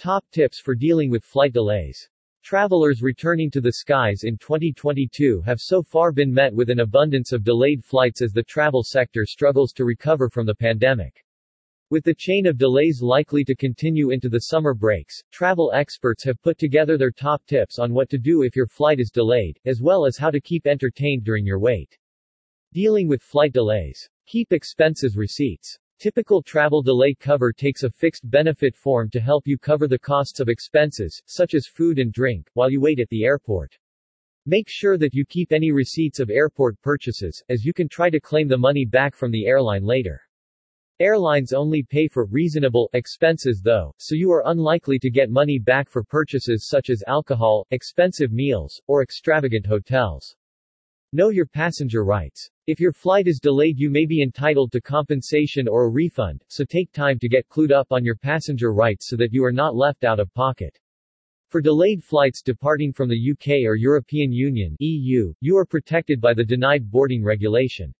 Top tips for dealing with flight delays. Travelers returning to the skies in 2022 have so far been met with an abundance of delayed flights as the travel sector struggles to recover from the pandemic. With the chain of delays likely to continue into the summer breaks, travel experts have put together their top tips on what to do if your flight is delayed, as well as how to keep entertained during your wait. Dealing with flight delays. Keep expenses receipts. Typical travel delay cover takes a fixed benefit form to help you cover the costs of expenses, such as food and drink, while you wait at the airport. Make sure that you keep any receipts of airport purchases, as you can try to claim the money back from the airline later. Airlines only pay for reasonable expenses though, so you are unlikely to get money back for purchases such as alcohol, expensive meals, or extravagant hotels. Know your passenger rights. If your flight is delayed you may be entitled to compensation or a refund, so take time to get clued up on your passenger rights so that you are not left out of pocket. For delayed flights departing from the UK or European Union EU, you are protected by the denied boarding regulation.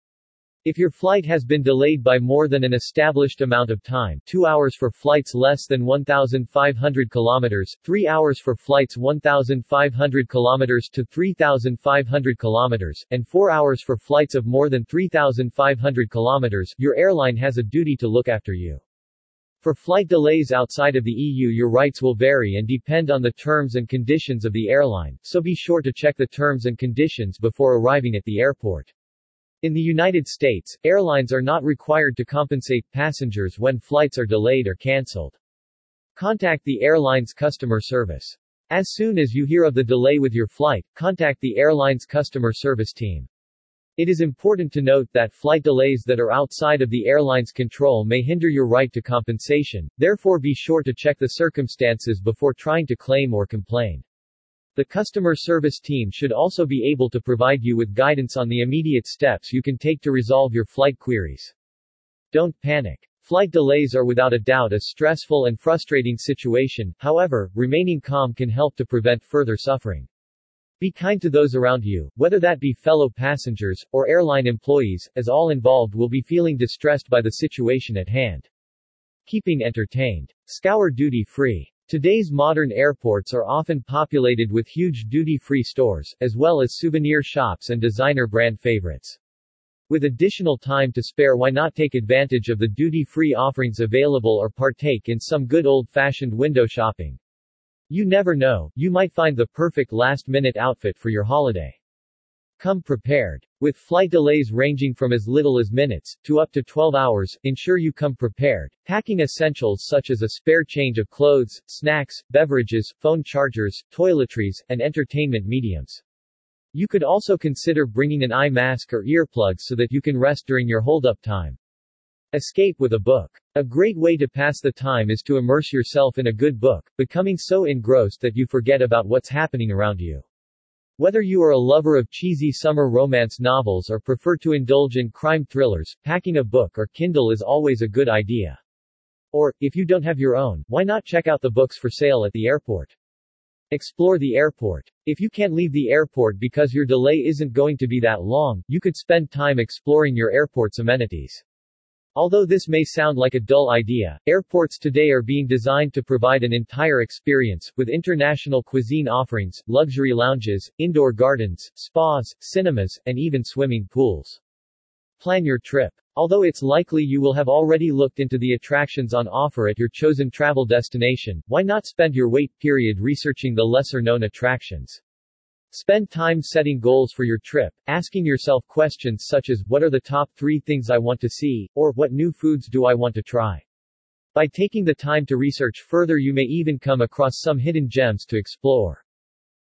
If your flight has been delayed by more than an established amount of time 2 hours for flights less than 1,500 kilometers, 3 hours for flights 1,500 kilometers to 3,500 kilometers, and 4 hours for flights of more than 3,500 kilometers, your airline has a duty to look after you. For flight delays outside of the EU your rights will vary and depend on the terms and conditions of the airline, so be sure to check the terms and conditions before arriving at the airport. In the United States, airlines are not required to compensate passengers when flights are delayed or canceled. Contact the airline's customer service. As soon as you hear of the delay with your flight, contact the airline's customer service team. It is important to note that flight delays that are outside of the airline's control may hinder your right to compensation, therefore be sure to check the circumstances before trying to claim or complain. The customer service team should also be able to provide you with guidance on the immediate steps you can take to resolve your flight queries. Don't panic. Flight delays are without a doubt a stressful and frustrating situation, however, remaining calm can help to prevent further suffering. Be kind to those around you, whether that be fellow passengers, or airline employees, as all involved will be feeling distressed by the situation at hand. Keeping entertained. Scour duty free. Today's modern airports are often populated with huge duty-free stores, as well as souvenir shops and designer brand favorites. With additional time to spare why not take advantage of the duty-free offerings available or partake in some good old-fashioned window shopping. You never know, you might find the perfect last-minute outfit for your holiday. Come prepared. With flight delays ranging from as little as minutes, to up to 12 hours, ensure you come prepared, packing essentials such as a spare change of clothes, snacks, beverages, phone chargers, toiletries, and entertainment mediums. You could also consider bringing an eye mask or earplugs so that you can rest during your hold-up time. Escape with a book. A great way to pass the time is to immerse yourself in a good book, becoming so engrossed that you forget about what's happening around you. Whether you are a lover of cheesy summer romance novels or prefer to indulge in crime thrillers, packing a book or Kindle is always a good idea. Or, if you don't have your own, why not check out the books for sale at the airport? Explore the airport. If you can't leave the airport because your delay isn't going to be that long, you could spend time exploring your airport's amenities. Although this may sound like a dull idea, airports today are being designed to provide an entire experience, with international cuisine offerings, luxury lounges, indoor gardens, spas, cinemas, and even swimming pools. Plan your trip. Although it's likely you will have already looked into the attractions on offer at your chosen travel destination, why not spend your wait period researching the lesser-known attractions? Spend time setting goals for your trip, asking yourself questions such as, what are the top three things I want to see, or, what new foods do I want to try? By taking the time to research further you may even come across some hidden gems to explore.